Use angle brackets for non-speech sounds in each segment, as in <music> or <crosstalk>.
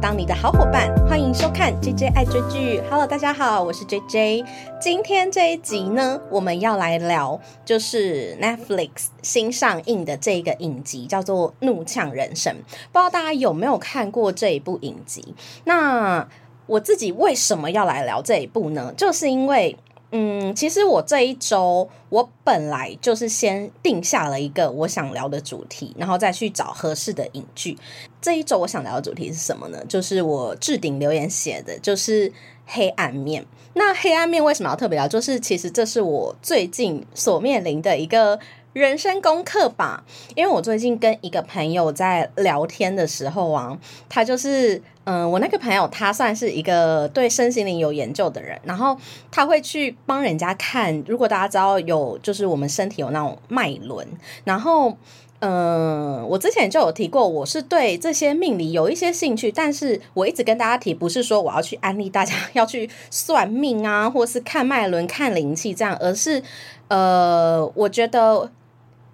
当你的好伙伴，欢迎收看 JJ 爱追剧。Hello，大家好，我是 JJ。今天这一集呢，我们要来聊就是 Netflix 新上映的这个影集，叫做《怒呛人生》。不知道大家有没有看过这一部影集？那我自己为什么要来聊这一部呢？就是因为。嗯，其实我这一周我本来就是先定下了一个我想聊的主题，然后再去找合适的影剧。这一周我想聊的主题是什么呢？就是我置顶留言写的，就是黑暗面。那黑暗面为什么要特别聊？就是其实这是我最近所面临的一个。人生功课吧，因为我最近跟一个朋友在聊天的时候啊，他就是，嗯，我那个朋友他算是一个对身心灵有研究的人，然后他会去帮人家看，如果大家知道有，就是我们身体有那种脉轮，然后，嗯，我之前就有提过，我是对这些命理有一些兴趣，但是我一直跟大家提，不是说我要去安利大家要去算命啊，或是看脉轮、看灵气这样，而是，呃，我觉得。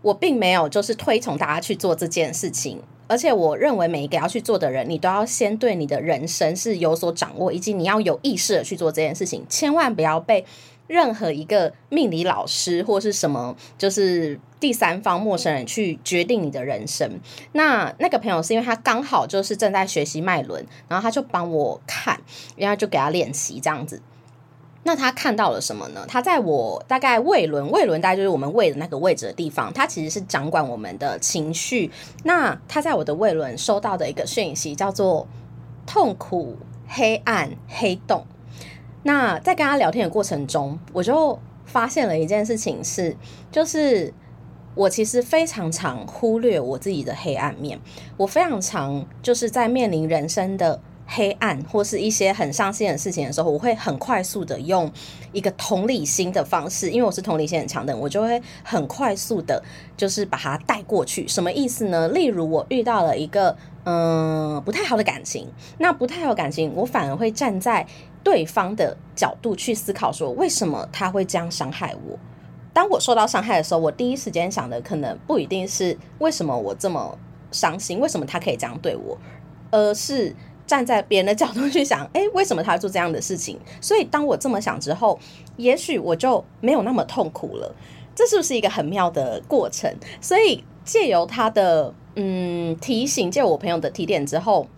我并没有就是推崇大家去做这件事情，而且我认为每一个要去做的人，你都要先对你的人生是有所掌握，以及你要有意识的去做这件事情，千万不要被任何一个命理老师或是什么就是第三方陌生人去决定你的人生。那那个朋友是因为他刚好就是正在学习脉轮，然后他就帮我看，然后就给他练习这样子。那他看到了什么呢？他在我大概胃轮，胃轮大概就是我们胃的那个位置的地方，它其实是掌管我们的情绪。那他在我的胃轮收到的一个讯息叫做痛苦、黑暗、黑洞。那在跟他聊天的过程中，我就发现了一件事情是，就是我其实非常常忽略我自己的黑暗面，我非常常就是在面临人生的。黑暗或是一些很伤心的事情的时候，我会很快速的用一个同理心的方式，因为我是同理心很强的人，我就会很快速的，就是把它带过去。什么意思呢？例如我遇到了一个嗯不太好的感情，那不太好的感情，我反而会站在对方的角度去思考，说为什么他会这样伤害我？当我受到伤害的时候，我第一时间想的可能不一定是为什么我这么伤心，为什么他可以这样对我，而是。站在别人的角度去想，诶，为什么他会做这样的事情？所以当我这么想之后，也许我就没有那么痛苦了。这是不是一个很妙的过程？所以借由他的嗯提醒，借我朋友的提点之后，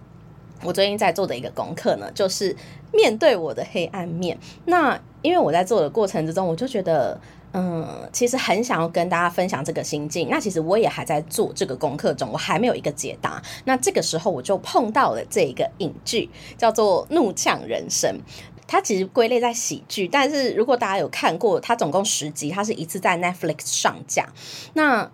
我最近在做的一个功课呢，就是面对我的黑暗面。那因为我在做的过程之中，我就觉得。嗯，其实很想要跟大家分享这个心境。那其实我也还在做这个功课中，我还没有一个解答。那这个时候我就碰到了这一个影剧，叫做《怒呛人生》。它其实归类在喜剧，但是如果大家有看过，它总共十集，它是一次在 Netflix 上架。那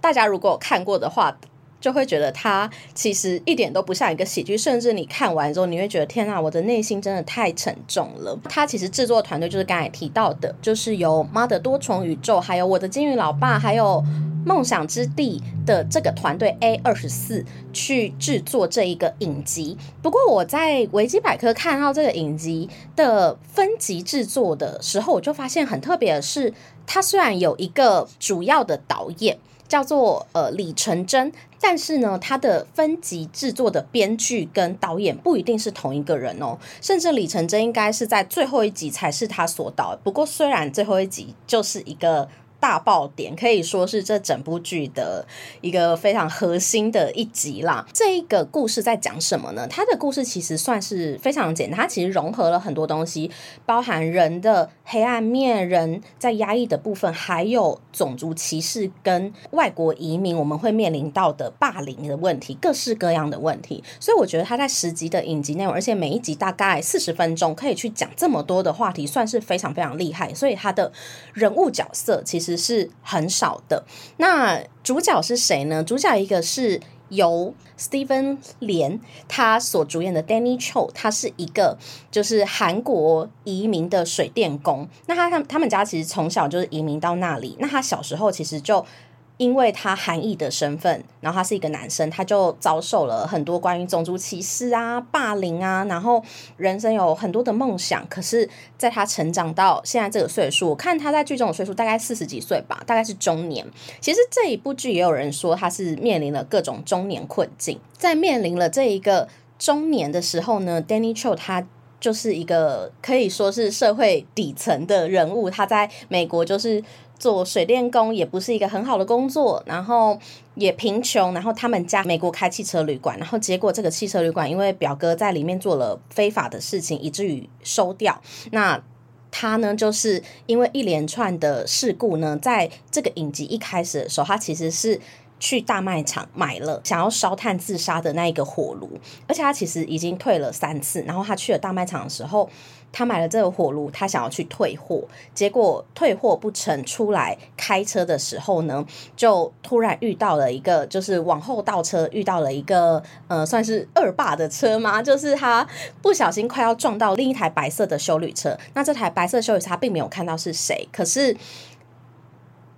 大家如果有看过的话，就会觉得它其实一点都不像一个喜剧，甚至你看完之后，你会觉得天啊，我的内心真的太沉重了。它其实制作团队就是刚才提到的，就是由妈的多重宇宙，还有我的金鱼老爸，还有梦想之地的这个团队 A 二十四去制作这一个影集。不过我在维基百科看到这个影集的分级制作的时候，我就发现很特别的是，它虽然有一个主要的导演。叫做呃李成真，但是呢，他的分级制作的编剧跟导演不一定是同一个人哦，甚至李成真应该是在最后一集才是他所导。不过虽然最后一集就是一个。大爆点可以说是这整部剧的一个非常核心的一集啦。这一个故事在讲什么呢？它的故事其实算是非常简单，它其实融合了很多东西，包含人的黑暗面、人在压抑的部分，还有种族歧视跟外国移民我们会面临到的霸凌的问题，各式各样的问题。所以我觉得它在十集的影集内容，而且每一集大概四十分钟，可以去讲这么多的话题，算是非常非常厉害。所以它的人物角色其实。是很少的。那主角是谁呢？主角一个是由 Steven 连他所主演的 Danny Cho，他是一个就是韩国移民的水电工。那他他他们家其实从小就是移民到那里。那他小时候其实就。因为他韩裔的身份，然后他是一个男生，他就遭受了很多关于种族歧视啊、霸凌啊，然后人生有很多的梦想。可是，在他成长到现在这个岁数，我看他在剧中的岁数大概四十几岁吧，大概是中年。其实这一部剧也有人说他是面临了各种中年困境，在面临了这一个。中年的时候呢，Danny Cho 他就是一个可以说是社会底层的人物，他在美国就是。做水电工也不是一个很好的工作，然后也贫穷，然后他们家美国开汽车旅馆，然后结果这个汽车旅馆因为表哥在里面做了非法的事情，以至于收掉。那他呢，就是因为一连串的事故呢，在这个影集一开始的时候，他其实是去大卖场买了想要烧炭自杀的那一个火炉，而且他其实已经退了三次，然后他去了大卖场的时候。他买了这个火炉，他想要去退货，结果退货不成，出来开车的时候呢，就突然遇到了一个，就是往后倒车遇到了一个，呃，算是恶霸的车吗？就是他不小心快要撞到另一台白色的修旅车，那这台白色修旅车并没有看到是谁，可是。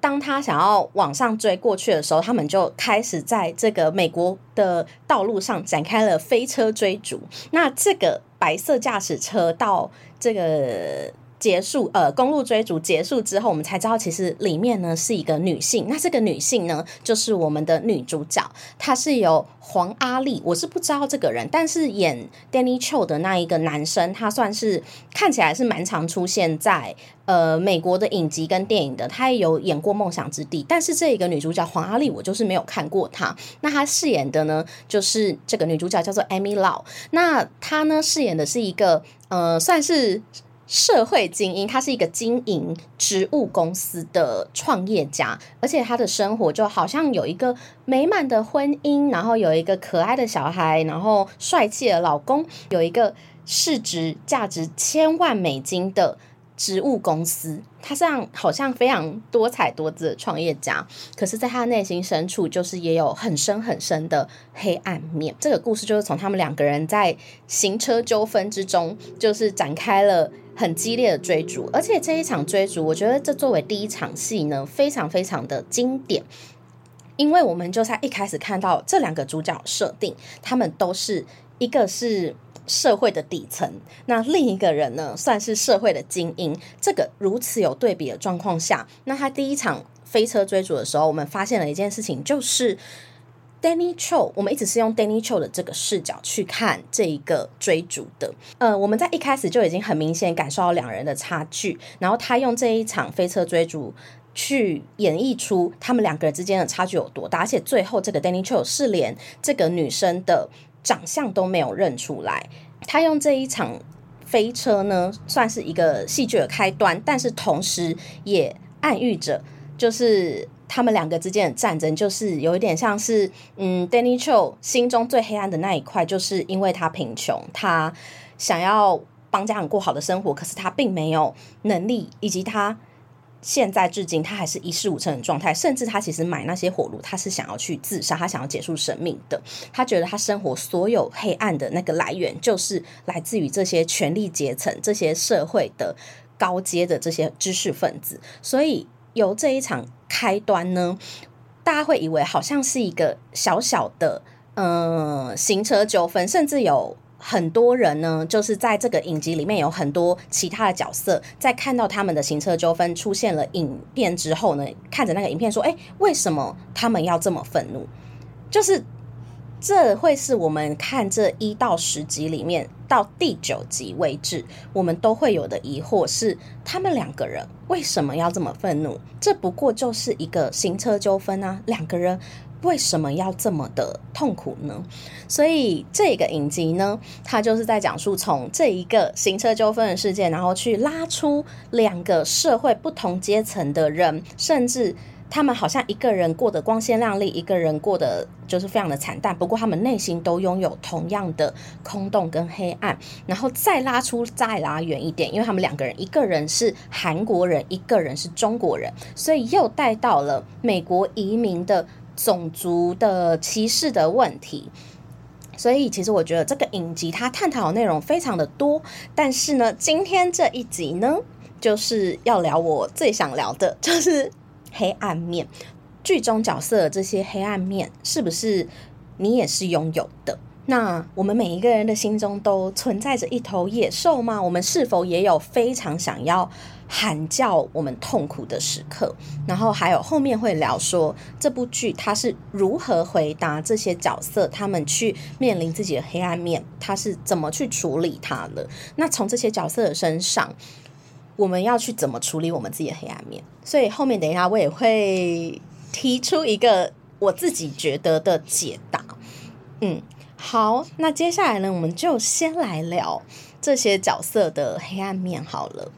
当他想要往上追过去的时候，他们就开始在这个美国的道路上展开了飞车追逐。那这个白色驾驶车到这个。结束，呃，公路追逐结束之后，我们才知道其实里面呢是一个女性。那这个女性呢，就是我们的女主角，她是由黄阿丽，我是不知道这个人，但是演 Danny Cho 的那一个男生，他算是看起来是蛮常出现在呃美国的影集跟电影的，他也有演过《梦想之地》，但是这一个女主角黄阿丽，我就是没有看过她。那她饰演的呢，就是这个女主角叫做 Amy Lau，那她呢饰演的是一个呃算是。社会精英，他是一个经营植物公司的创业家，而且他的生活就好像有一个美满的婚姻，然后有一个可爱的小孩，然后帅气的老公，有一个市值价值千万美金的植物公司。他这样好像非常多彩多姿的创业家，可是，在他内心深处，就是也有很深很深的黑暗面。这个故事就是从他们两个人在行车纠纷之中，就是展开了。很激烈的追逐，而且这一场追逐，我觉得这作为第一场戏呢，非常非常的经典，因为我们就在一开始看到这两个主角设定，他们都是一个是社会的底层，那另一个人呢，算是社会的精英。这个如此有对比的状况下，那他第一场飞车追逐的时候，我们发现了一件事情，就是。Danny Cho，我们一直是用 Danny Cho 的这个视角去看这一个追逐的。呃，我们在一开始就已经很明显感受到两人的差距，然后他用这一场飞车追逐去演绎出他们两个人之间的差距有多大，而且最后这个 Danny Cho 是连这个女生的长相都没有认出来。他用这一场飞车呢，算是一个戏剧的开端，但是同时也暗喻着就是。他们两个之间的战争，就是有一点像是，嗯，Danny Cho 心中最黑暗的那一块，就是因为他贫穷，他想要帮家人过好的生活，可是他并没有能力，以及他现在至今他还是一事无成的状态，甚至他其实买那些火炉，他是想要去自杀，他想要结束生命的。他觉得他生活所有黑暗的那个来源，就是来自于这些权力阶层、这些社会的高阶的这些知识分子，所以。由这一场开端呢，大家会以为好像是一个小小的嗯行车纠纷，甚至有很多人呢，就是在这个影集里面有很多其他的角色，在看到他们的行车纠纷出现了影片之后呢，看着那个影片说：“诶，为什么他们要这么愤怒？”就是。这会是我们看这一到十集里面到第九集为止，我们都会有的疑惑是：他们两个人为什么要这么愤怒？这不过就是一个行车纠纷啊！两个人为什么要这么的痛苦呢？所以这个影集呢，它就是在讲述从这一个行车纠纷的事件，然后去拉出两个社会不同阶层的人，甚至。他们好像一个人过得光鲜亮丽，一个人过得就是非常的惨淡。不过他们内心都拥有同样的空洞跟黑暗。然后再拉出，再拉远一点，因为他们两个人，一个人是韩国人，一个人是中国人，所以又带到了美国移民的种族的歧视的问题。所以其实我觉得这个影集它探讨的内容非常的多。但是呢，今天这一集呢，就是要聊我最想聊的，<laughs> 就是。黑暗面，剧中角色这些黑暗面，是不是你也是拥有的？那我们每一个人的心中都存在着一头野兽吗？我们是否也有非常想要喊叫我们痛苦的时刻，然后还有后面会聊说这部剧它是如何回答这些角色，他们去面临自己的黑暗面，他是怎么去处理它的。那从这些角色的身上，我们要去怎么处理我们自己的黑暗面？所以后面等一下我也会提出一个我自己觉得的解答。嗯，好，那接下来呢，我们就先来聊这些角色的黑暗面好了。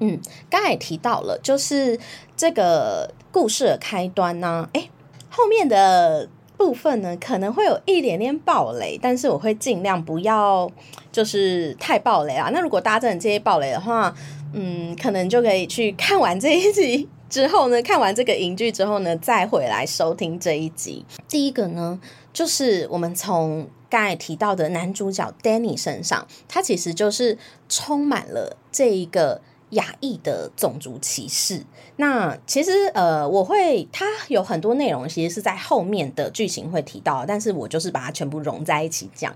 嗯，刚才也提到了，就是这个故事的开端呢，诶，后面的部分呢，可能会有一点点暴雷，但是我会尽量不要就是太暴雷啊。那如果大家真的介意爆雷的话，嗯，可能就可以去看完这一集之后呢，看完这个影剧之后呢，再回来收听这一集。第一个呢，就是我们从刚才提到的男主角 Danny 身上，他其实就是充满了这一个。亚裔的种族歧视，那其实呃，我会它有很多内容，其实是在后面的剧情会提到，但是我就是把它全部融在一起讲。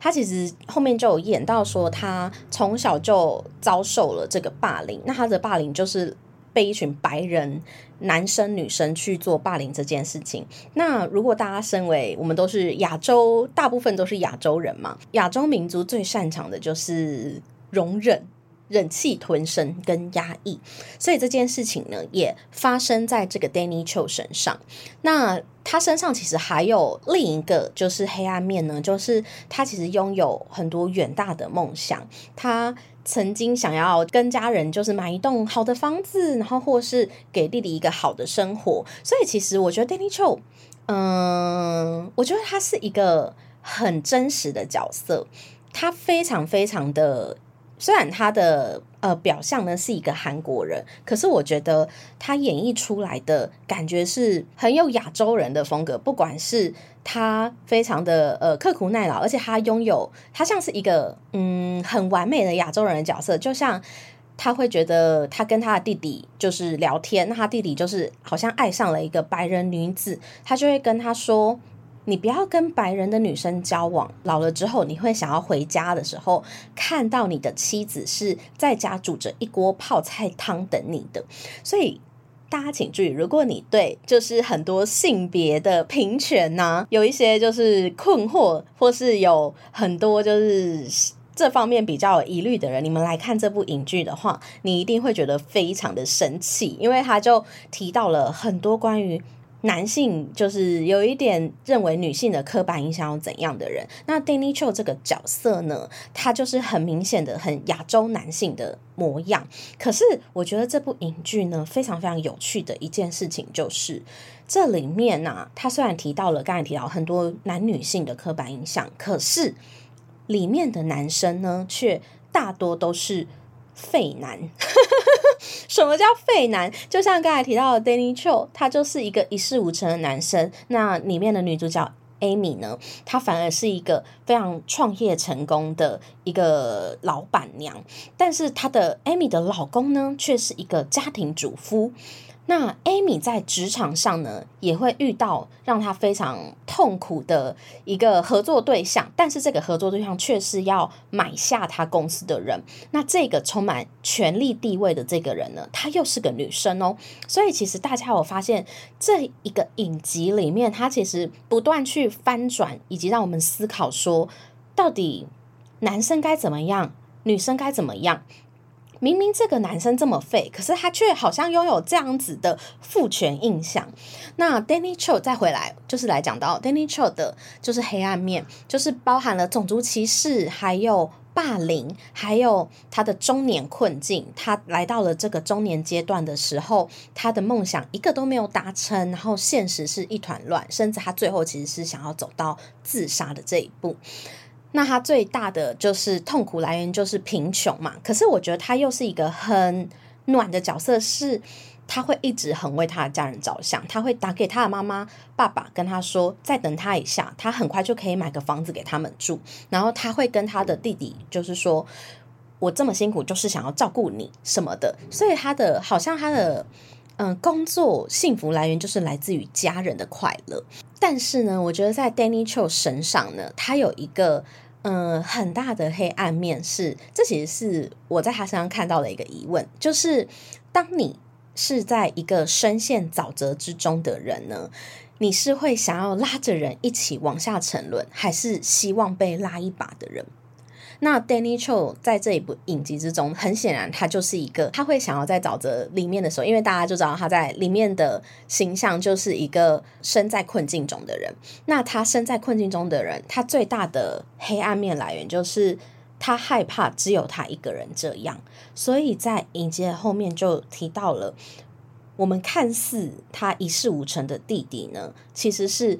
他其实后面就有演到说，他从小就遭受了这个霸凌，那他的霸凌就是被一群白人男生女生去做霸凌这件事情。那如果大家身为我们都是亚洲，大部分都是亚洲人嘛，亚洲民族最擅长的就是容忍。忍气吞声跟压抑，所以这件事情呢，也发生在这个 Danny Cho 身上。那他身上其实还有另一个就是黑暗面呢，就是他其实拥有很多远大的梦想。他曾经想要跟家人就是买一栋好的房子，然后或是给弟弟一个好的生活。所以其实我觉得 Danny Cho，嗯，我觉得他是一个很真实的角色，他非常非常的。虽然他的呃表象呢是一个韩国人，可是我觉得他演绎出来的感觉是很有亚洲人的风格。不管是他非常的呃刻苦耐劳，而且他拥有他像是一个嗯很完美的亚洲人的角色，就像他会觉得他跟他的弟弟就是聊天，那他弟弟就是好像爱上了一个白人女子，他就会跟他说。你不要跟白人的女生交往，老了之后你会想要回家的时候，看到你的妻子是在家煮着一锅泡菜汤等你的。所以大家请注意，如果你对就是很多性别的平权呐，有一些就是困惑，或是有很多就是这方面比较有疑虑的人，你们来看这部影剧的话，你一定会觉得非常的生气，因为他就提到了很多关于。男性就是有一点认为女性的刻板印象有怎样的人？那 Danny Cho 这个角色呢，他就是很明显的很亚洲男性的模样。可是我觉得这部影剧呢，非常非常有趣的一件事情就是，这里面呢、啊，他虽然提到了刚才提到很多男女性的刻板印象，可是里面的男生呢，却大多都是废男。<laughs> 什么叫废男？就像刚才提到的 Danny Chou，他就是一个一事无成的男生。那里面的女主角 Amy 呢，她反而是一个非常创业成功的一个老板娘，但是她的 Amy 的老公呢，却是一个家庭主夫。那 Amy 在职场上呢，也会遇到让她非常痛苦的一个合作对象，但是这个合作对象却是要买下她公司的人。那这个充满权力地位的这个人呢，她又是个女生哦。所以其实大家有发现，这一个影集里面，她其实不断去翻转，以及让我们思考说，到底男生该怎么样，女生该怎么样。明明这个男生这么废，可是他却好像拥有这样子的父权印象。那 Danny Cho 再回来，就是来讲到 Danny Cho 的，就是黑暗面，就是包含了种族歧视，还有霸凌，还有他的中年困境。他来到了这个中年阶段的时候，他的梦想一个都没有达成，然后现实是一团乱，甚至他最后其实是想要走到自杀的这一步。那他最大的就是痛苦来源就是贫穷嘛，可是我觉得他又是一个很暖的角色，是他会一直很为他的家人着想，他会打给他的妈妈、爸爸，跟他说再等他一下，他很快就可以买个房子给他们住，然后他会跟他的弟弟就是说，我这么辛苦就是想要照顾你什么的，所以他的好像他的嗯工作幸福来源就是来自于家人的快乐，但是呢，我觉得在 Danny Cho 身上呢，他有一个。嗯、呃，很大的黑暗面是，这其实是我在他身上看到的一个疑问，就是当你是在一个深陷沼泽之中的人呢，你是会想要拉着人一起往下沉沦，还是希望被拉一把的人？那 Danny Cho 在这一部影集之中，很显然他就是一个，他会想要在沼泽里面的时候，因为大家就知道他在里面的形象就是一个身在困境中的人。那他身在困境中的人，他最大的黑暗面来源就是他害怕只有他一个人这样。所以在影集的后面就提到了，我们看似他一事无成的弟弟呢，其实是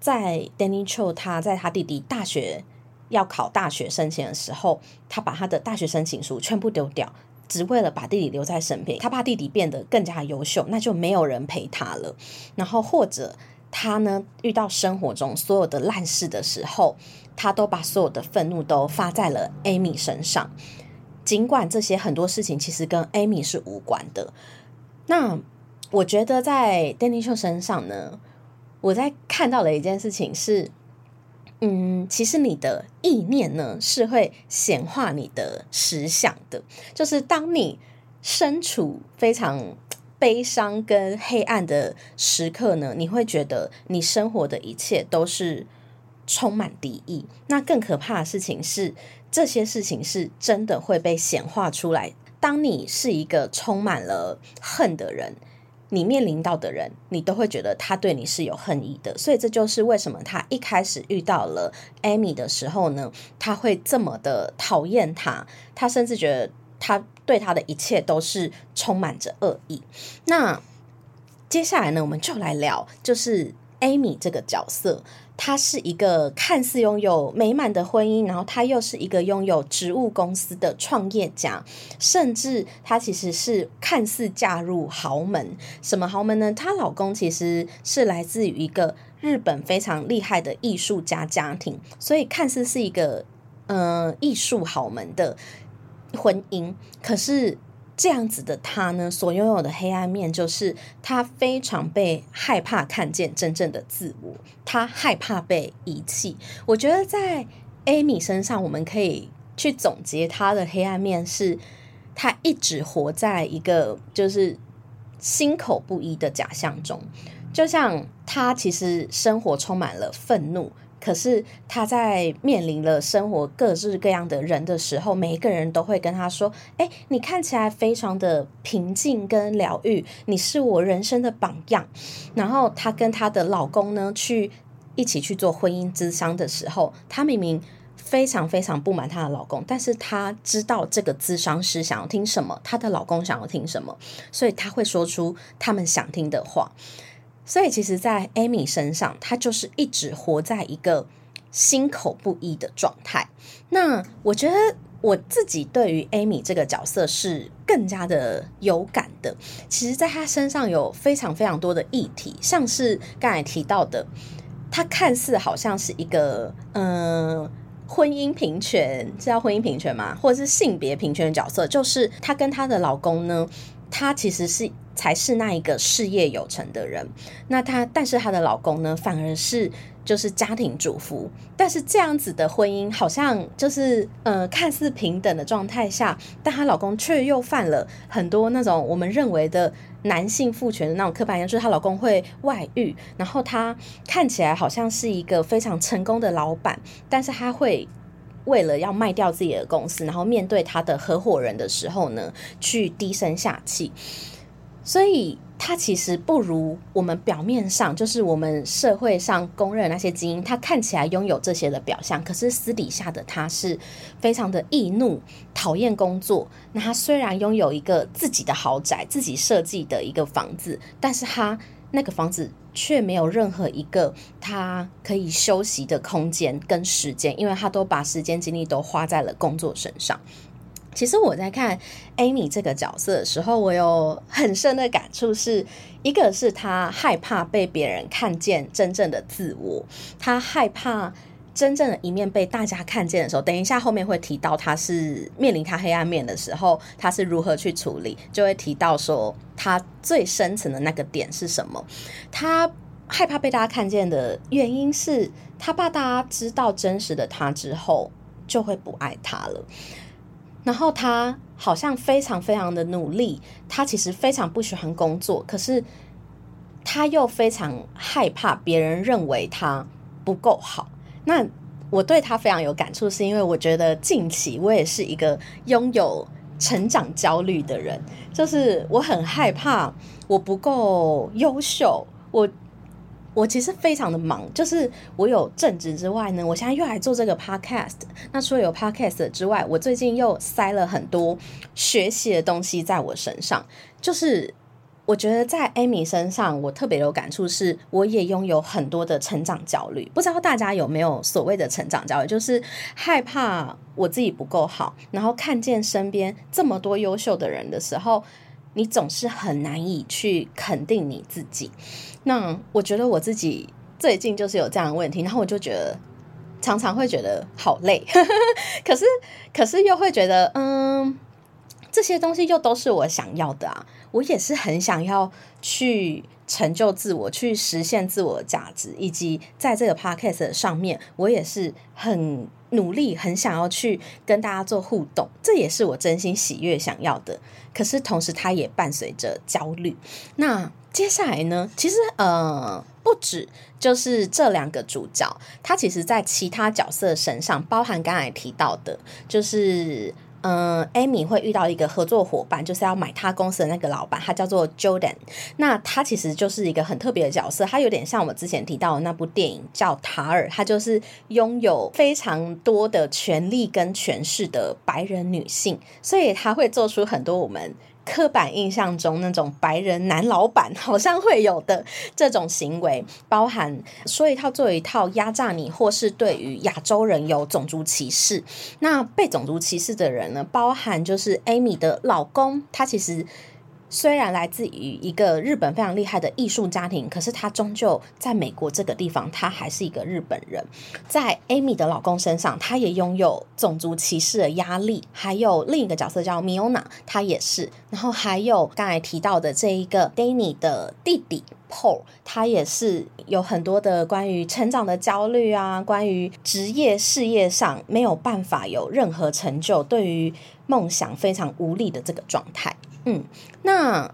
在 Danny Cho 他在他弟弟大学。要考大学申请的时候，他把他的大学申请书全部丢掉，只为了把弟弟留在身边。他怕弟弟变得更加优秀，那就没有人陪他了。然后或者他呢，遇到生活中所有的烂事的时候，他都把所有的愤怒都发在了 Amy 身上，尽管这些很多事情其实跟 Amy 是无关的。那我觉得在 Danny Cho 身上呢，我在看到的一件事情是。嗯，其实你的意念呢，是会显化你的实相的。就是当你身处非常悲伤跟黑暗的时刻呢，你会觉得你生活的一切都是充满敌意。那更可怕的事情是，这些事情是真的会被显化出来。当你是一个充满了恨的人。你面临到的人，你都会觉得他对你是有恨意的，所以这就是为什么他一开始遇到了 Amy 的时候呢，他会这么的讨厌他，他甚至觉得他对他的一切都是充满着恶意。那接下来呢，我们就来聊，就是 Amy 这个角色。他是一个看似拥有美满的婚姻，然后他又是一个拥有植物公司的创业家，甚至他其实是看似嫁入豪门。什么豪门呢？她老公其实是来自于一个日本非常厉害的艺术家家庭，所以看似是一个呃艺术豪门的婚姻，可是。这样子的他呢，所拥有的黑暗面就是他非常被害怕看见真正的自我，他害怕被遗弃。我觉得在 Amy 身上，我们可以去总结他的黑暗面是，他一直活在一个就是心口不一的假象中，就像他其实生活充满了愤怒。可是他在面临了生活各式各样的人的时候，每一个人都会跟他说：“哎，你看起来非常的平静跟疗愈，你是我人生的榜样。”然后他跟他的老公呢去一起去做婚姻咨商的时候，他明明非常非常不满她的老公，但是她知道这个咨商师想要听什么，她的老公想要听什么，所以他会说出他们想听的话。所以，其实，在 Amy 身上，她就是一直活在一个心口不一的状态。那我觉得我自己对于 Amy 这个角色是更加的有感的。其实，在她身上有非常非常多的议题，像是刚才提到的，她看似好像是一个嗯、婚姻平权，是叫婚姻平权吗？或者是性别平权的角色，就是她跟她的老公呢，她其实是。才是那一个事业有成的人，那她，但是她的老公呢，反而是就是家庭主妇。但是这样子的婚姻，好像就是呃，看似平等的状态下，但她老公却又犯了很多那种我们认为的男性父权的那种刻板印象，就是她老公会外遇，然后她看起来好像是一个非常成功的老板，但是她会为了要卖掉自己的公司，然后面对她的合伙人的时候呢，去低声下气。所以，他其实不如我们表面上，就是我们社会上公认那些精英，他看起来拥有这些的表象，可是私底下的他是非常的易怒、讨厌工作。那他虽然拥有一个自己的豪宅、自己设计的一个房子，但是他那个房子却没有任何一个他可以休息的空间跟时间，因为他都把时间精力都花在了工作身上。其实我在看 Amy 这个角色的时候，我有很深的感触是，一个是她害怕被别人看见真正的自我，她害怕真正的一面被大家看见的时候，等一下后面会提到她是面临她黑暗面的时候，她是如何去处理，就会提到说她最深层的那个点是什么。她害怕被大家看见的原因是，她怕大家知道真实的她之后。就会不爱他了。然后他好像非常非常的努力，他其实非常不喜欢工作，可是他又非常害怕别人认为他不够好。那我对他非常有感触，是因为我觉得近期我也是一个拥有成长焦虑的人，就是我很害怕我不够优秀，我。我其实非常的忙，就是我有正职之外呢，我现在又来做这个 podcast。那除了有 podcast 之外，我最近又塞了很多学习的东西在我身上。就是我觉得在 Amy 身上，我特别有感触，是我也拥有很多的成长焦虑。不知道大家有没有所谓的成长焦虑，就是害怕我自己不够好，然后看见身边这么多优秀的人的时候。你总是很难以去肯定你自己。那我觉得我自己最近就是有这样的问题，然后我就觉得常常会觉得好累，<laughs> 可是可是又会觉得，嗯，这些东西又都是我想要的啊，我也是很想要去成就自我，去实现自我价值，以及在这个 podcast 上面，我也是很。努力很想要去跟大家做互动，这也是我真心喜悦想要的。可是同时，它也伴随着焦虑。那接下来呢？其实呃，不止就是这两个主角，他其实在其他角色身上，包含刚才提到的，就是。嗯，Amy 会遇到一个合作伙伴，就是要买他公司的那个老板，他叫做 Jordan。那他其实就是一个很特别的角色，他有点像我们之前提到的那部电影叫《塔尔》，他就是拥有非常多的权力跟权势的白人女性，所以他会做出很多我们。刻板印象中那种白人男老板好像会有的这种行为，包含说一套做一套压榨你，或是对于亚洲人有种族歧视。那被种族歧视的人呢，包含就是 Amy 的老公，他其实。虽然来自于一个日本非常厉害的艺术家庭，可是他终究在美国这个地方，他还是一个日本人。在 Amy 的老公身上，他也拥有种族歧视的压力。还有另一个角色叫 Miona，他也是。然后还有刚才提到的这一个 Danny 的弟弟 Paul，他也是有很多的关于成长的焦虑啊，关于职业事业上没有办法有任何成就，对于梦想非常无力的这个状态。嗯，那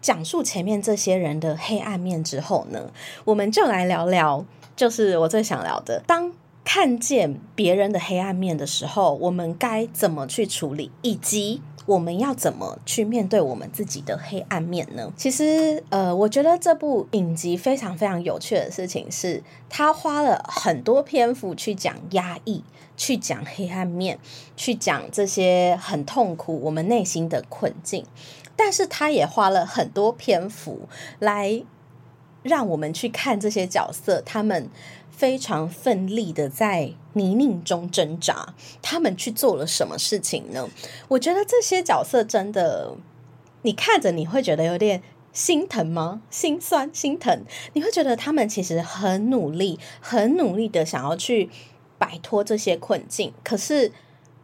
讲述前面这些人的黑暗面之后呢，我们就来聊聊，就是我最想聊的。当看见别人的黑暗面的时候，我们该怎么去处理，以及我们要怎么去面对我们自己的黑暗面呢？其实，呃，我觉得这部影集非常非常有趣的事情是，他花了很多篇幅去讲压抑。去讲黑暗面，去讲这些很痛苦我们内心的困境，但是他也花了很多篇幅来让我们去看这些角色，他们非常奋力的在泥泞中挣扎，他们去做了什么事情呢？我觉得这些角色真的，你看着你会觉得有点心疼吗？心酸、心疼，你会觉得他们其实很努力，很努力的想要去。摆脱这些困境，可是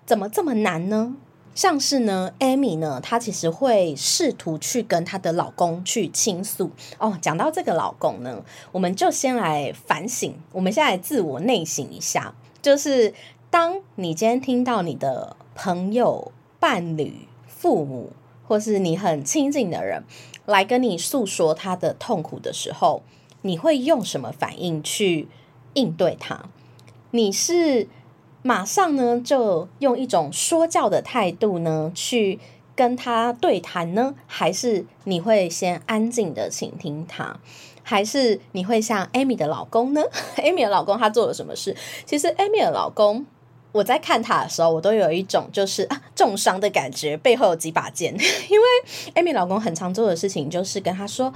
怎么这么难呢？像是呢，Amy 呢，她其实会试图去跟她的老公去倾诉。哦，讲到这个老公呢，我们就先来反省，我们先来自我内省一下，就是当你今天听到你的朋友、伴侣、父母，或是你很亲近的人来跟你诉说他的痛苦的时候，你会用什么反应去应对他？你是马上呢就用一种说教的态度呢去跟他对谈呢，还是你会先安静的倾听他，还是你会像 Amy 的老公呢？<laughs> Amy 的老公他做了什么事？其实 Amy 的老公，我在看他的时候，我都有一种就是啊重伤的感觉，背后有几把剑，<laughs> 因为 Amy 老公很常做的事情就是跟他说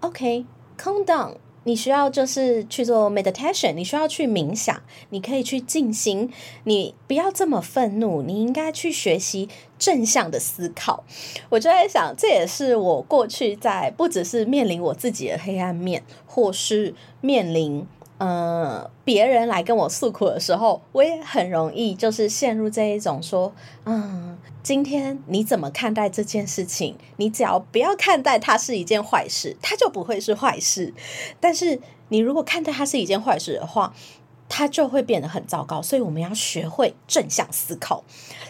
：“OK，calm down。”你需要就是去做 meditation，你需要去冥想，你可以去静心，你不要这么愤怒，你应该去学习正向的思考。我就在想，这也是我过去在不只是面临我自己的黑暗面，或是面临。呃，别人来跟我诉苦的时候，我也很容易就是陷入这一种说，嗯，今天你怎么看待这件事情？你只要不要看待它是一件坏事，它就不会是坏事。但是你如果看待它是一件坏事的话，它就会变得很糟糕。所以我们要学会正向思考。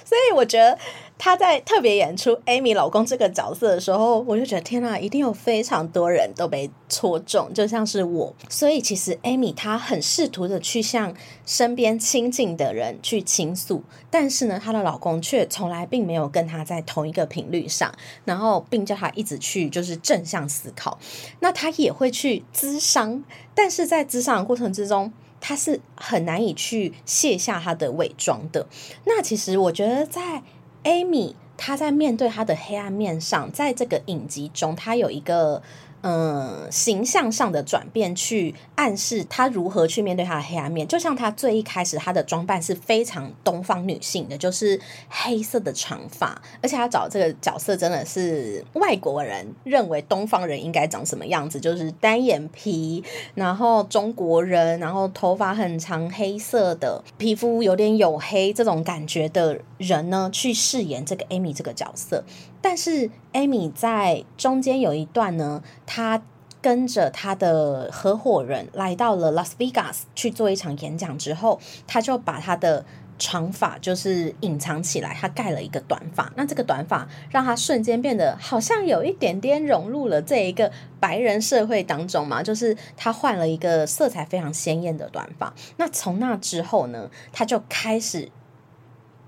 所以我觉得。他在特别演出 Amy 老公这个角色的时候，我就觉得天呐，一定有非常多人都被戳中，就像是我。所以其实 Amy 她很试图的去向身边亲近的人去倾诉，但是呢，她的老公却从来并没有跟她在同一个频率上，然后并叫她一直去就是正向思考。那她也会去咨商，但是在咨商的过程之中，她是很难以去卸下她的伪装的。那其实我觉得在 Amy，她在面对她的黑暗面上，在这个影集中，她有一个。嗯，形象上的转变，去暗示她如何去面对她的黑暗面。就像她最一开始，她的装扮是非常东方女性的，就是黑色的长发，而且她找这个角色真的是外国人认为东方人应该长什么样子，就是单眼皮，然后中国人，然后头发很长，黑色的皮肤有点黝黑这种感觉的人呢，去饰演这个 Amy 这个角色。但是 Amy 在中间有一段呢，她跟着她的合伙人来到了 Las Vegas 去做一场演讲之后，她就把她的长发就是隐藏起来，她盖了一个短发。那这个短发让她瞬间变得好像有一点点融入了这一个白人社会当中嘛，就是她换了一个色彩非常鲜艳的短发。那从那之后呢，她就开始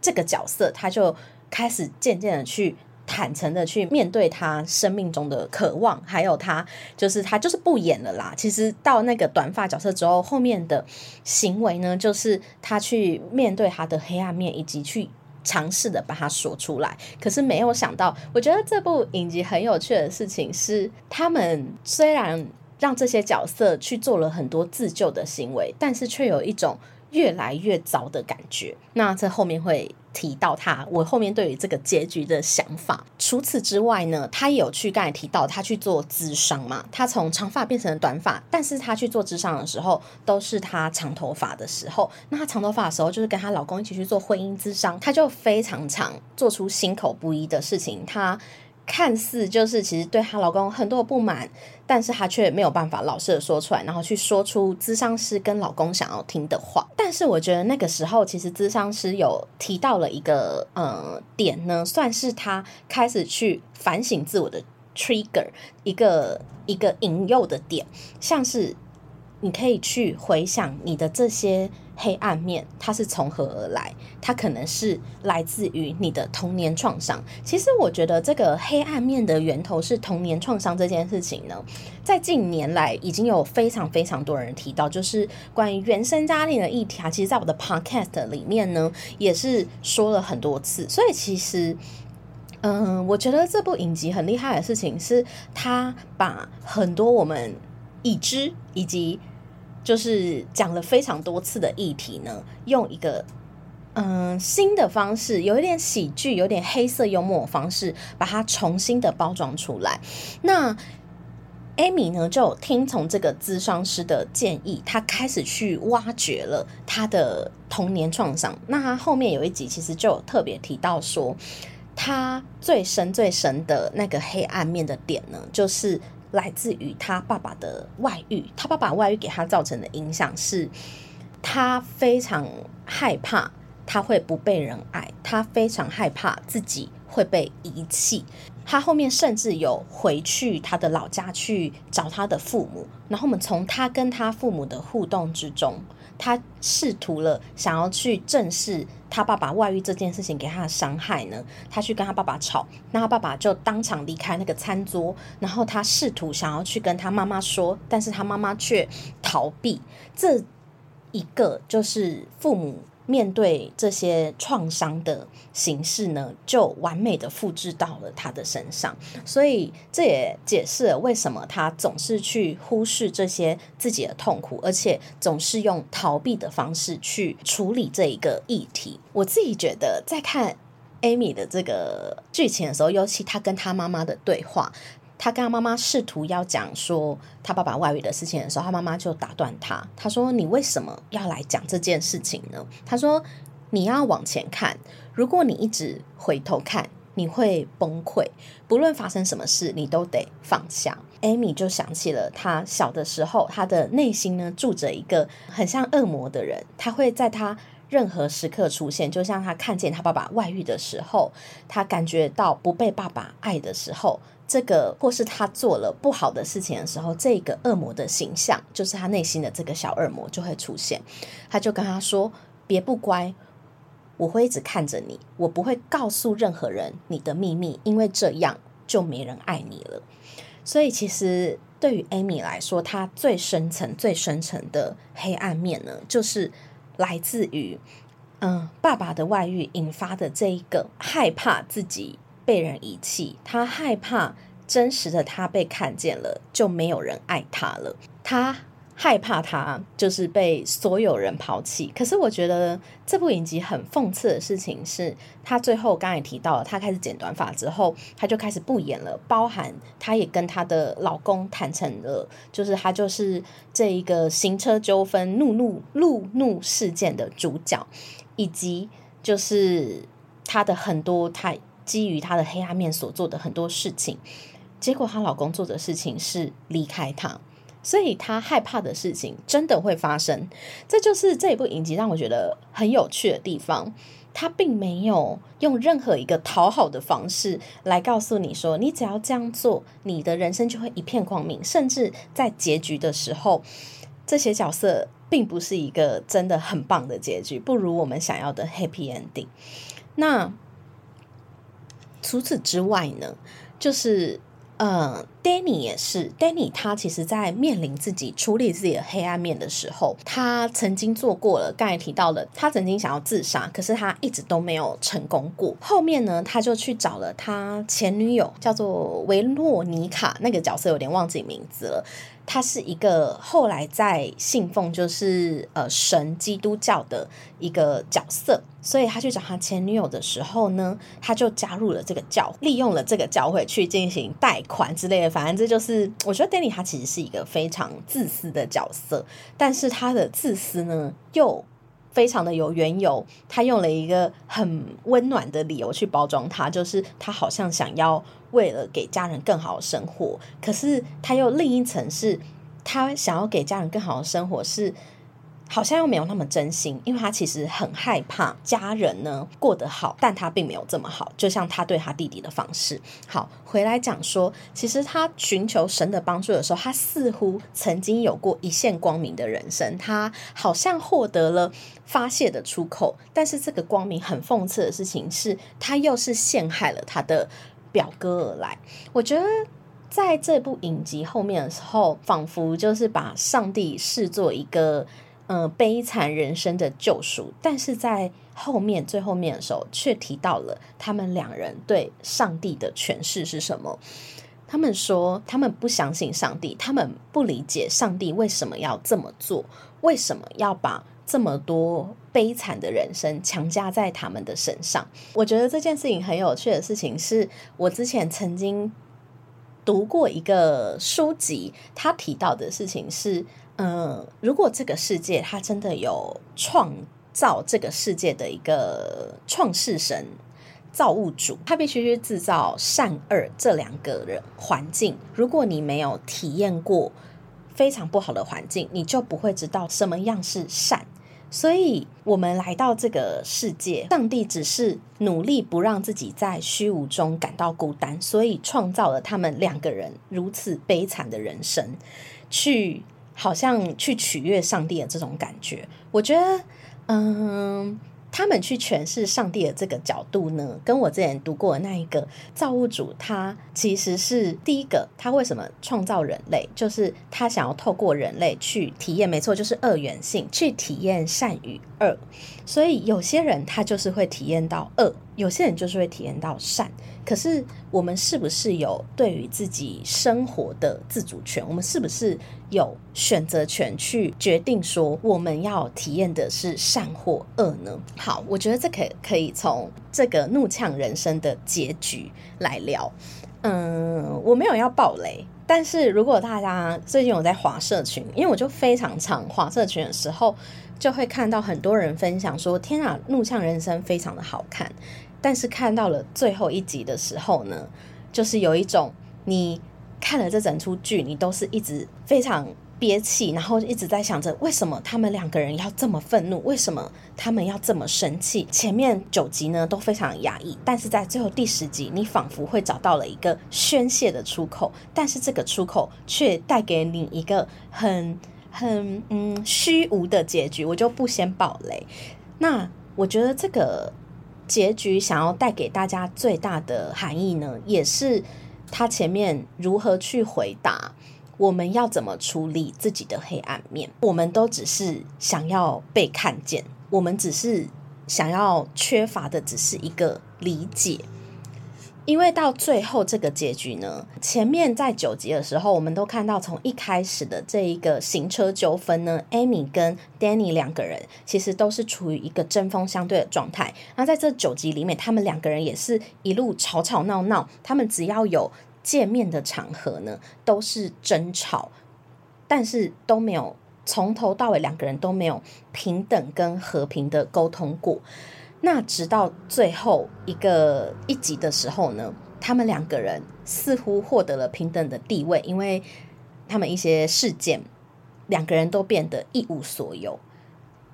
这个角色，她就开始渐渐的去。坦诚的去面对他生命中的渴望，还有他就是他就是不演了啦。其实到那个短发角色之后，后面的行为呢，就是他去面对他的黑暗面，以及去尝试的把它说出来。可是没有想到，我觉得这部影集很有趣的事情是，他们虽然让这些角色去做了很多自救的行为，但是却有一种越来越糟的感觉。那这后面会。提到他，我后面对于这个结局的想法。除此之外呢，他也有去刚才提到他去做咨商嘛，他从长发变成了短发，但是他去做咨商的时候都是他长头发的时候。那他长头发的时候，就是跟她老公一起去做婚姻咨商，他就非常常做出心口不一的事情。他。看似就是其实对她老公很多不满，但是她却没有办法老实的说出来，然后去说出咨商师跟老公想要听的话。但是我觉得那个时候，其实咨商师有提到了一个呃点呢，算是他开始去反省自我的 trigger，一个一个引诱的点，像是你可以去回想你的这些。黑暗面它是从何而来？它可能是来自于你的童年创伤。其实我觉得这个黑暗面的源头是童年创伤这件事情呢，在近年来已经有非常非常多人提到，就是关于原生家庭的议题啊。其实，在我的 podcast 里面呢，也是说了很多次。所以，其实，嗯，我觉得这部影集很厉害的事情是，它把很多我们已知以及就是讲了非常多次的议题呢，用一个嗯新的方式，有一点喜剧，有点黑色幽默的方式，把它重新的包装出来。那 Amy 呢，就听从这个咨商师的建议，她开始去挖掘了她的童年创伤。那她后面有一集其实就有特别提到说，她最深最深的那个黑暗面的点呢，就是。来自于他爸爸的外遇，他爸爸外遇给他造成的影响是，他非常害怕他会不被人爱，他非常害怕自己会被遗弃。他后面甚至有回去他的老家去找他的父母，然后我们从他跟他父母的互动之中。他试图了想要去正视他爸爸外遇这件事情给他的伤害呢，他去跟他爸爸吵，那他爸爸就当场离开那个餐桌，然后他试图想要去跟他妈妈说，但是他妈妈却逃避。这一个就是父母。面对这些创伤的形式呢，就完美的复制到了他的身上，所以这也解释了为什么他总是去忽视这些自己的痛苦，而且总是用逃避的方式去处理这一个议题。我自己觉得，在看 Amy 的这个剧情的时候，尤其他跟他妈妈的对话。他跟他妈妈试图要讲说他爸爸外遇的事情的时候，他妈妈就打断他。他说：“你为什么要来讲这件事情呢？”他说：“你要往前看，如果你一直回头看，你会崩溃。不论发生什么事，你都得放下。” Amy 就想起了他小的时候，他的内心呢住着一个很像恶魔的人，他会在他任何时刻出现，就像他看见他爸爸外遇的时候，他感觉到不被爸爸爱的时候，这个或是他做了不好的事情的时候，这个恶魔的形象，就是他内心的这个小恶魔就会出现。他就跟他说：“别不乖。”我会一直看着你，我不会告诉任何人你的秘密，因为这样就没人爱你了。所以，其实对于 Amy 来说，她最深层、最深层的黑暗面呢，就是来自于嗯爸爸的外遇引发的这一个害怕自己被人遗弃，他害怕真实的他被看见了，就没有人爱他了。他。害怕他就是被所有人抛弃，可是我觉得这部影集很讽刺的事情是，他最后刚才也提到了，他开始剪短发之后，他就开始不演了，包含他也跟他的老公坦诚了，就是他就是这一个行车纠纷怒怒路怒事件的主角，以及就是他的很多他基于他的黑暗面所做的很多事情，结果她老公做的事情是离开她。所以他害怕的事情真的会发生，这就是这一部影集让我觉得很有趣的地方。他并没有用任何一个讨好的方式来告诉你说，你只要这样做，你的人生就会一片光明。甚至在结局的时候，这些角色并不是一个真的很棒的结局，不如我们想要的 happy ending。那除此之外呢，就是。呃，Danny 也是，Danny 他其实，在面临自己处理自己的黑暗面的时候，他曾经做过了。刚才提到了，他曾经想要自杀，可是他一直都没有成功过。后面呢，他就去找了他前女友，叫做维洛尼卡，那个角色有点忘记名字了。他是一个后来在信奉就是呃神基督教的一个角色，所以他去找他前女友的时候呢，他就加入了这个教，利用了这个教会去进行贷款之类的。反正这就是我觉得 Danny 他其实是一个非常自私的角色，但是他的自私呢又非常的有缘由，他用了一个很温暖的理由去包装他，就是他好像想要。为了给家人更好的生活，可是他又另一层是，他想要给家人更好的生活是，好像又没有那么真心，因为他其实很害怕家人呢过得好，但他并没有这么好，就像他对他弟弟的方式。好，回来讲说，其实他寻求神的帮助的时候，他似乎曾经有过一线光明的人生，他好像获得了发泄的出口，但是这个光明很讽刺的事情是，他又是陷害了他的。表哥而来，我觉得在这部影集后面的时候，仿佛就是把上帝视作一个呃悲惨人生的救赎，但是在后面最后面的时候，却提到了他们两人对上帝的诠释是什么。他们说他们不相信上帝，他们不理解上帝为什么要这么做，为什么要把。这么多悲惨的人生强加在他们的身上，我觉得这件事情很有趣的事情是，我之前曾经读过一个书籍，他提到的事情是，嗯，如果这个世界他真的有创造这个世界的一个创世神、造物主，他必须去制造善恶这两个人环境。如果你没有体验过非常不好的环境，你就不会知道什么样是善。所以，我们来到这个世界，上帝只是努力不让自己在虚无中感到孤单，所以创造了他们两个人如此悲惨的人生，去好像去取悦上帝的这种感觉。我觉得，嗯。他们去诠释上帝的这个角度呢，跟我之前读过的那一个造物主，他其实是第一个，他为什么创造人类，就是他想要透过人类去体验，没错，就是二元性，去体验善与恶。所以有些人他就是会体验到恶，有些人就是会体验到善。可是我们是不是有对于自己生活的自主权？我们是不是有选择权去决定说我们要体验的是善或恶呢？好，我觉得这可可以从这个怒呛人生的结局来聊。嗯，我没有要爆雷，但是如果大家最近有在滑社群，因为我就非常常滑社群的时候，就会看到很多人分享说：“天啊，怒呛人生非常的好看。”但是看到了最后一集的时候呢，就是有一种你看了这整出剧，你都是一直非常憋气，然后一直在想着为什么他们两个人要这么愤怒，为什么他们要这么生气？前面九集呢都非常压抑，但是在最后第十集，你仿佛会找到了一个宣泄的出口，但是这个出口却带给你一个很很嗯虚无的结局。我就不先爆雷。那我觉得这个结局想要带给大家最大的含义呢，也是他前面如何去回答。我们要怎么处理自己的黑暗面？我们都只是想要被看见，我们只是想要缺乏的只是一个理解。因为到最后这个结局呢，前面在九集的时候，我们都看到从一开始的这一个行车纠纷呢，Amy 跟 Danny 两个人其实都是处于一个针锋相对的状态。那在这九集里面，他们两个人也是一路吵吵闹闹，他们只要有。见面的场合呢，都是争吵，但是都没有从头到尾两个人都没有平等跟和平的沟通过。那直到最后一个一集的时候呢，他们两个人似乎获得了平等的地位，因为他们一些事件，两个人都变得一无所有，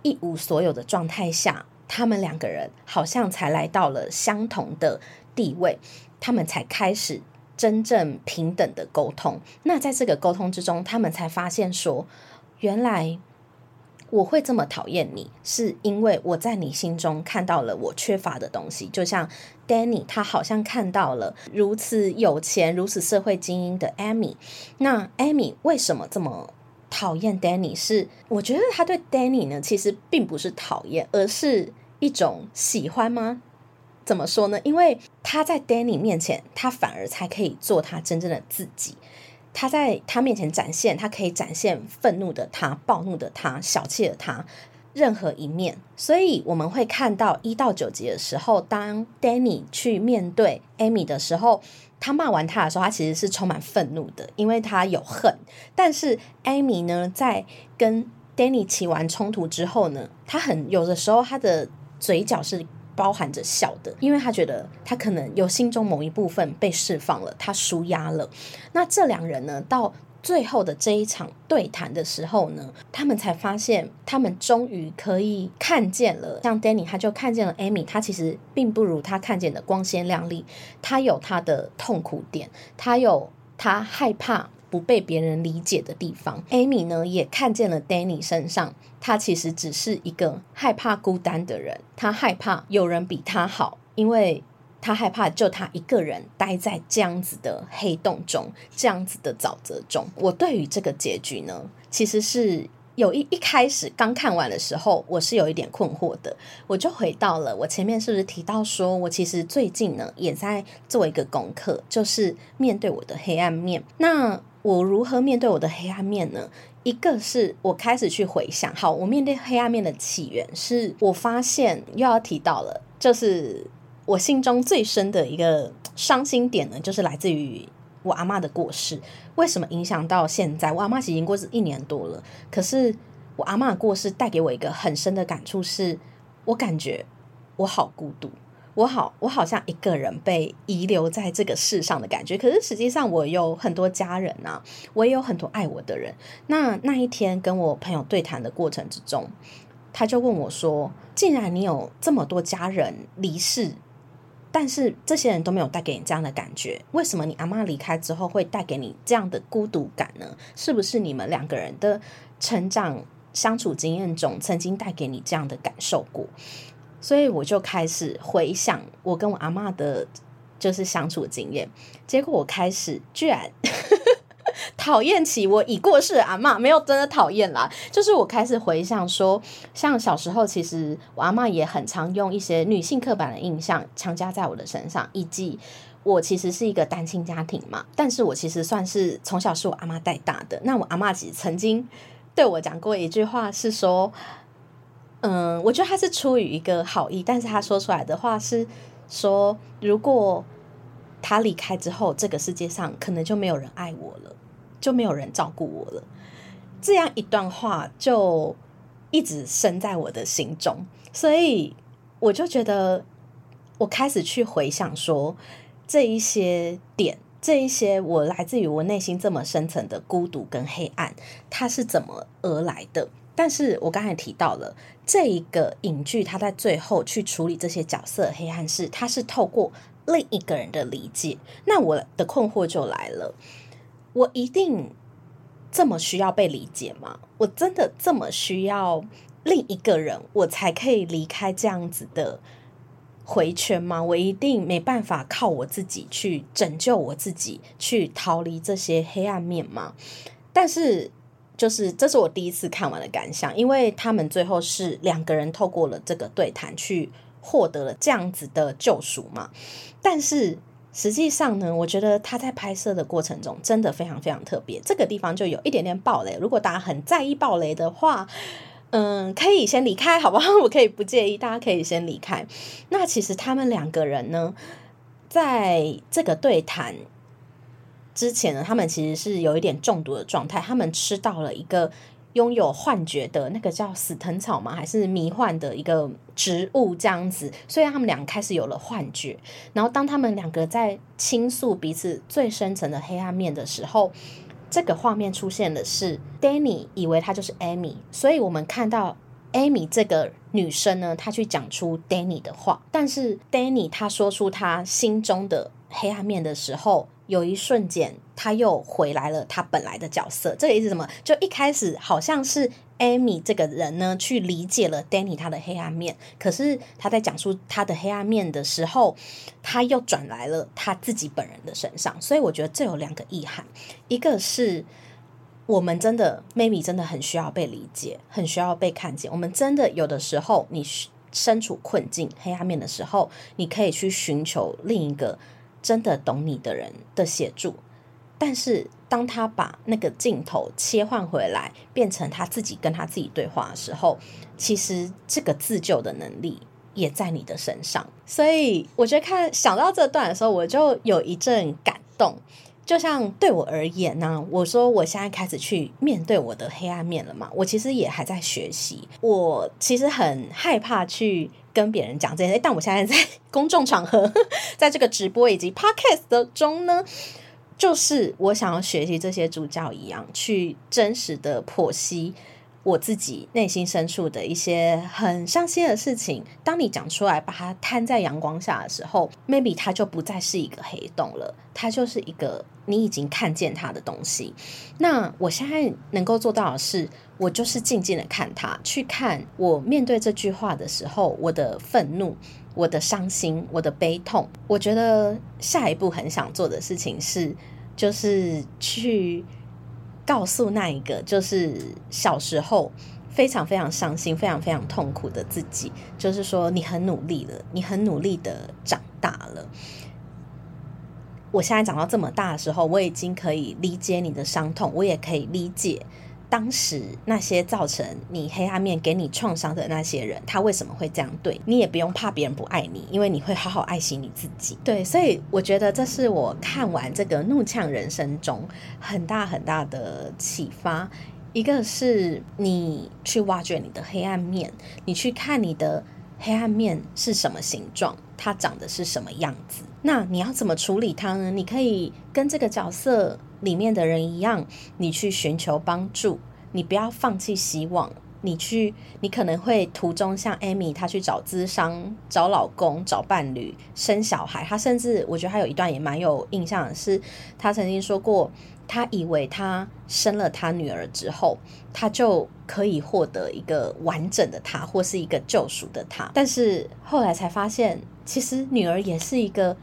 一无所有的状态下，他们两个人好像才来到了相同的地位，他们才开始。真正平等的沟通，那在这个沟通之中，他们才发现说，原来我会这么讨厌你，是因为我在你心中看到了我缺乏的东西。就像 Danny，他好像看到了如此有钱、如此社会精英的 Amy。那 Amy 为什么这么讨厌 Danny？是我觉得他对 Danny 呢，其实并不是讨厌，而是一种喜欢吗？怎么说呢？因为他在 Danny 面前，他反而才可以做他真正的自己。他在他面前展现，他可以展现愤怒的他、暴怒的他、小气的他任何一面。所以我们会看到一到九集的时候，当 Danny 去面对 Amy 的时候，他骂完他的时候，他其实是充满愤怒的，因为他有恨。但是 Amy 呢，在跟 Danny 起完冲突之后呢，他很有的时候他的嘴角是。包含着笑的，因为他觉得他可能有心中某一部分被释放了，他舒压了。那这两人呢，到最后的这一场对谈的时候呢，他们才发现，他们终于可以看见了。像 Danny，他就看见了 Amy，他其实并不如他看见的光鲜亮丽，他有他的痛苦点，他有他害怕。不被别人理解的地方，Amy 呢也看见了 Danny 身上，他其实只是一个害怕孤单的人，他害怕有人比他好，因为他害怕就他一个人待在这样子的黑洞中，这样子的沼泽中。我对于这个结局呢，其实是有一一开始刚看完的时候，我是有一点困惑的，我就回到了我前面是不是提到说，我其实最近呢也在做一个功课，就是面对我的黑暗面。那我如何面对我的黑暗面呢？一个是我开始去回想，好，我面对黑暗面的起源是我发现又要提到了，就是我心中最深的一个伤心点呢，就是来自于我阿嬷的过世。为什么影响到现在？我阿嬷已经过世一年多了，可是我阿嬷的过世带给我一个很深的感触，是我感觉我好孤独。我好，我好像一个人被遗留在这个世上的感觉。可是实际上，我有很多家人、啊，我也有很多爱我的人。那那一天跟我朋友对谈的过程之中，他就问我说：“既然你有这么多家人离世，但是这些人都没有带给你这样的感觉，为什么你阿妈离开之后会带给你这样的孤独感呢？是不是你们两个人的成长相处经验中，曾经带给你这样的感受过？”所以我就开始回想我跟我阿嬷的，就是相处经验。结果我开始居然 <laughs> 讨厌起我已过世的阿嬷，没有真的讨厌啦，就是我开始回想说，像小时候，其实我阿嬷也很常用一些女性刻板的印象强加在我的身上，以及我其实是一个单亲家庭嘛，但是我其实算是从小是我阿嬷带大的。那我阿嬷其实曾经对我讲过一句话，是说。嗯，我觉得他是出于一个好意，但是他说出来的话是说，如果他离开之后，这个世界上可能就没有人爱我了，就没有人照顾我了。这样一段话就一直深在我的心中，所以我就觉得，我开始去回想说，这一些点这一些我来自于我内心这么深层的孤独跟黑暗，它是怎么而来的？但是我刚才提到了这一个影剧，它在最后去处理这些角色黑暗事，它是透过另一个人的理解。那我的困惑就来了，我一定这么需要被理解吗？我真的这么需要另一个人，我才可以离开这样子的？回圈吗？我一定没办法靠我自己去拯救我自己，去逃离这些黑暗面吗？但是，就是这是我第一次看完的感想，因为他们最后是两个人透过了这个对谈去获得了这样子的救赎嘛。但是实际上呢，我觉得他在拍摄的过程中真的非常非常特别，这个地方就有一点点爆雷。如果大家很在意爆雷的话，嗯，可以先离开，好不好？<laughs> 我可以不介意，大家可以先离开。那其实他们两个人呢，在这个对谈之前呢，他们其实是有一点中毒的状态。他们吃到了一个拥有幻觉的那个叫死藤草吗？还是迷幻的一个植物这样子？所以他们俩开始有了幻觉。然后当他们两个在倾诉彼此最深层的黑暗面的时候。这个画面出现的是 Danny 以为她就是 Amy，所以我们看到 Amy 这个女生呢，她去讲出 Danny 的话，但是 Danny 她说出她心中的黑暗面的时候，有一瞬间她又回来了她本来的角色。这个意思什么？就一开始好像是。Amy 这个人呢，去理解了 Danny 他的黑暗面，可是他在讲述他的黑暗面的时候，他又转来了他自己本人的身上，所以我觉得这有两个意涵，一个是我们真的 maybe 真的很需要被理解，很需要被看见，我们真的有的时候你身处困境、黑暗面的时候，你可以去寻求另一个真的懂你的人的协助。但是，当他把那个镜头切换回来，变成他自己跟他自己对话的时候，其实这个自救的能力也在你的身上。所以，我觉得看想到这段的时候，我就有一阵感动。就像对我而言呢，我说我现在开始去面对我的黑暗面了嘛。我其实也还在学习，我其实很害怕去跟别人讲这些，但我现在在 <laughs> 公众场合，在这个直播以及 podcast 的中呢。就是我想要学习这些主教一样，去真实的剖析我自己内心深处的一些很伤心的事情。当你讲出来，把它摊在阳光下的时候，maybe 它就不再是一个黑洞了，它就是一个你已经看见它的东西。那我现在能够做到的是，我就是静静的看他，去看我面对这句话的时候，我的愤怒。我的伤心，我的悲痛，我觉得下一步很想做的事情是，就是去告诉那一个，就是小时候非常非常伤心、非常非常痛苦的自己，就是说你很努力了，你很努力的长大了。我现在长到这么大的时候，我已经可以理解你的伤痛，我也可以理解。当时那些造成你黑暗面、给你创伤的那些人，他为什么会这样对你？也不用怕别人不爱你，因为你会好好爱惜你自己。对，所以我觉得这是我看完这个《怒呛人生》中很大很大的启发。一个是你去挖掘你的黑暗面，你去看你的黑暗面是什么形状，它长得是什么样子。那你要怎么处理它呢？你可以跟这个角色里面的人一样，你去寻求帮助，你不要放弃希望。你去，你可能会途中像 Amy，她去找咨商、找老公、找伴侣、生小孩。她甚至，我觉得她有一段也蛮有印象的是，她曾经说过，她以为她生了她女儿之后，她就可以获得一个完整的她，或是一个救赎的她。但是后来才发现，其实女儿也是一个。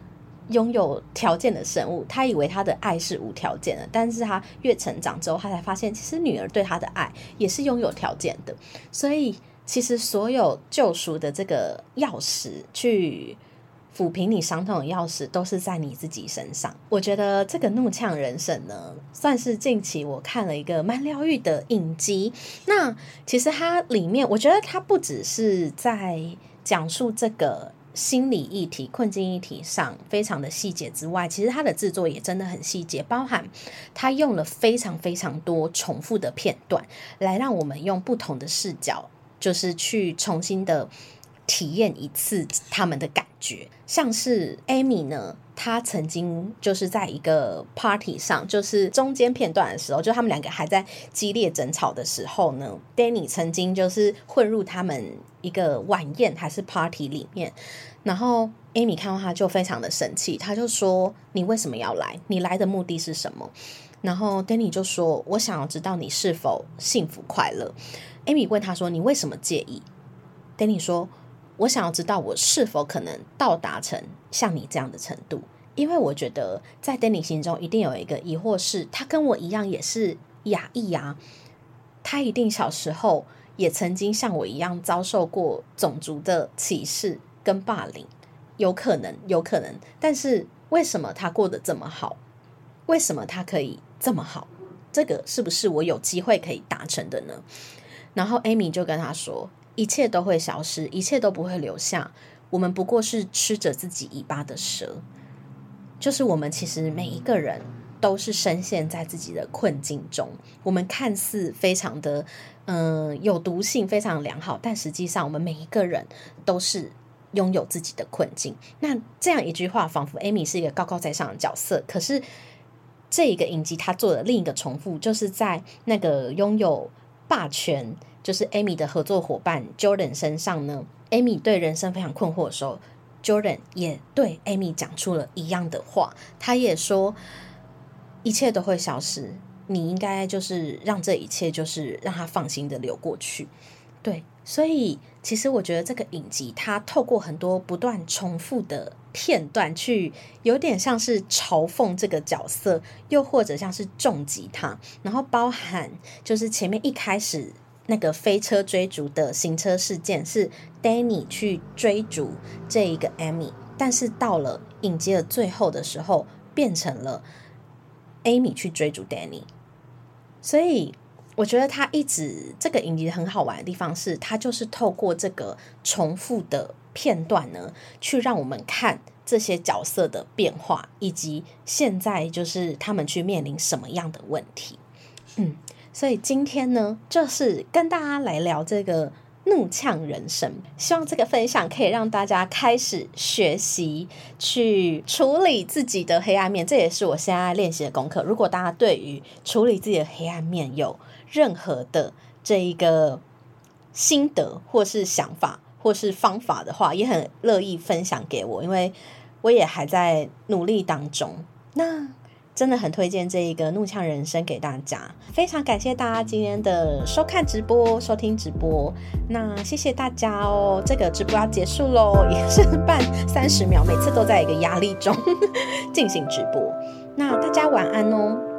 拥有条件的生物，他以为他的爱是无条件的，但是他越成长之后，他才发现，其实女儿对他的爱也是拥有条件的。所以，其实所有救赎的这个钥匙，去抚平你伤痛的钥匙，都是在你自己身上。我觉得这个怒呛人生呢，算是近期我看了一个蛮疗愈的影集。那其实它里面，我觉得它不只是在讲述这个。心理议题、困境议题上非常的细节之外，其实它的制作也真的很细节，包含它用了非常非常多重复的片段，来让我们用不同的视角，就是去重新的体验一次他们的感觉。像是 Amy 呢，她曾经就是在一个 party 上，就是中间片段的时候，就他们两个还在激烈争吵的时候呢，Danny 曾经就是混入他们一个晚宴还是 party 里面，然后 Amy 看到他就非常的生气，他就说：“你为什么要来？你来的目的是什么？”然后 Danny 就说：“我想要知道你是否幸福快乐。” Amy 问他说：“你为什么介意？”Danny 说。我想要知道我是否可能到达成像你这样的程度，因为我觉得在 Danny 心中一定有一个疑惑是，他跟我一样也是亚裔啊，他一定小时候也曾经像我一样遭受过种族的歧视跟霸凌，有可能，有可能，但是为什么他过得这么好？为什么他可以这么好？这个是不是我有机会可以达成的呢？然后 Amy 就跟他说。一切都会消失，一切都不会留下。我们不过是吃着自己尾巴的蛇，就是我们其实每一个人都是深陷在自己的困境中。我们看似非常的嗯、有毒性，非常良好，但实际上我们每一个人都是拥有自己的困境。那这样一句话，仿佛 Amy 是一个高高在上的角色，可是这一个影集他做的另一个重复，就是在那个拥有霸权。就是 Amy 的合作伙伴 Jordan 身上呢，Amy 对人生非常困惑的时候，Jordan 也对 Amy 讲出了一样的话。他也说，一切都会消失，你应该就是让这一切就是让他放心的流过去。对，所以其实我觉得这个影集它透过很多不断重复的片段，去有点像是嘲讽这个角色，又或者像是重击他，然后包含就是前面一开始。那个飞车追逐的行车事件是 Danny 去追逐这一个 Amy，但是到了影集的最后的时候，变成了 Amy 去追逐 Danny。所以我觉得他一直这个影集很好玩的地方是，他就是透过这个重复的片段呢，去让我们看这些角色的变化，以及现在就是他们去面临什么样的问题。嗯。所以今天呢，就是跟大家来聊这个怒呛人生。希望这个分享可以让大家开始学习去处理自己的黑暗面，这也是我现在练习的功课。如果大家对于处理自己的黑暗面有任何的这一个心得，或是想法，或是方法的话，也很乐意分享给我，因为我也还在努力当中。那。真的很推荐这一个怒呛人生给大家，非常感谢大家今天的收看直播、收听直播。那谢谢大家哦，这个直播要结束喽，也是半三十秒，每次都在一个压力中进行直播。那大家晚安哦。